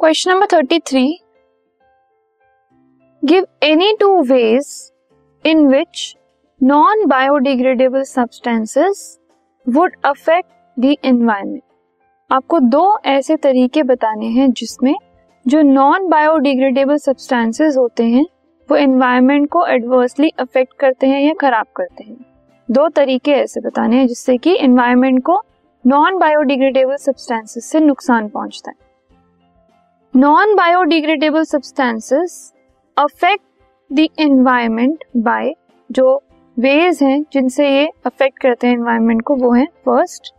Question number thirty three give any two ways in which non biodegradable substances would affect the environment आपको दो ऐसे तरीके बताने हैं जिसमें जो नॉन बायोडिग्रेडेबल सब्सटेंसेस होते हैं, वो एनवायरमेंट को एडवर्सली अफेक्ट करते हैं या खराब करते हैं। दो तरीके ऐसे बताने हैं जिससे कि एनवायरमेंट को नॉन बायोडिग्रेडेबल सब्सटेंसेस से नुकसान पहुँचता है। Non biodegradable substances affect the environment by जो वेज हैं जिनसे ये अफेक्ट करते हैं एनवायरमेंट को, वो है first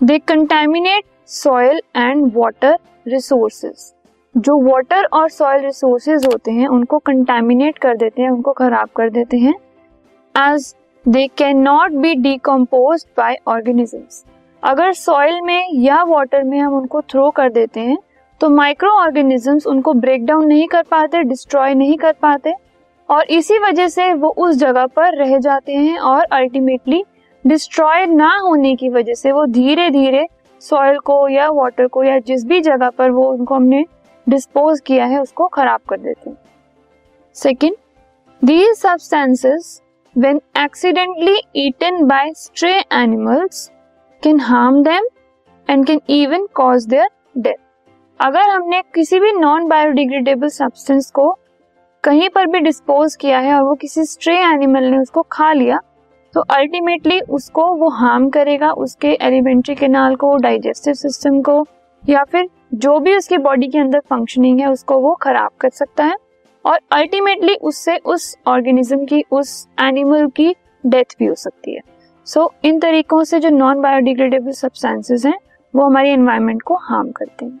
they contaminate soil and water resources जो वाटर और सॉइल रिसोर्सेज होते हैं, उनको कंटेमिनेट कर देते हैं, उनको खराब कर देते हैं as they can not be decomposed by organisms अगर सॉइल में या वाटर में हम उनको थ्रो कर देते हैं तो माइक्रो ऑर्गेनिजम्स उनको ब्रेक डाउन नहीं कर पाते डिस्ट्रॉय नहीं कर पाते और इसी वजह से वो उस जगह पर रह जाते हैं और अल्टीमेटली डिस्ट्रॉय ना होने की वजह से वो धीरे धीरे सॉइल को या वाटर को या जिस भी जगह पर वो उनको हमने डिस्पोज किया है उसको खराब कर देते हैं। Second these substances when accidentally eaten by stray animals can harm them and can even cause their death अगर हमने किसी भी नॉन बायोडिग्रेडेबल सब्सटेंस को कहीं पर भी डिस्पोज किया है और वो किसी स्ट्रे एनिमल ने उसको खा लिया तो अल्टीमेटली उसको वो हार्म करेगा उसके एलिमेंट्री केनाल को डाइजेस्टिव सिस्टम को या फिर जो भी उसकी बॉडी के अंदर फंक्शनिंग है उसको वो खराब कर सकता है। और अल्टीमेटली उससे उस ऑर्गेनिज्म की उस एनिमल की डेथ भी हो सकती है। सो so, इन तरीकों से जो नॉन बायोडिग्रेडेबल सब्सटेंसेस हैं वो हमारी एनवायरमेंट को हार्म करते हैं।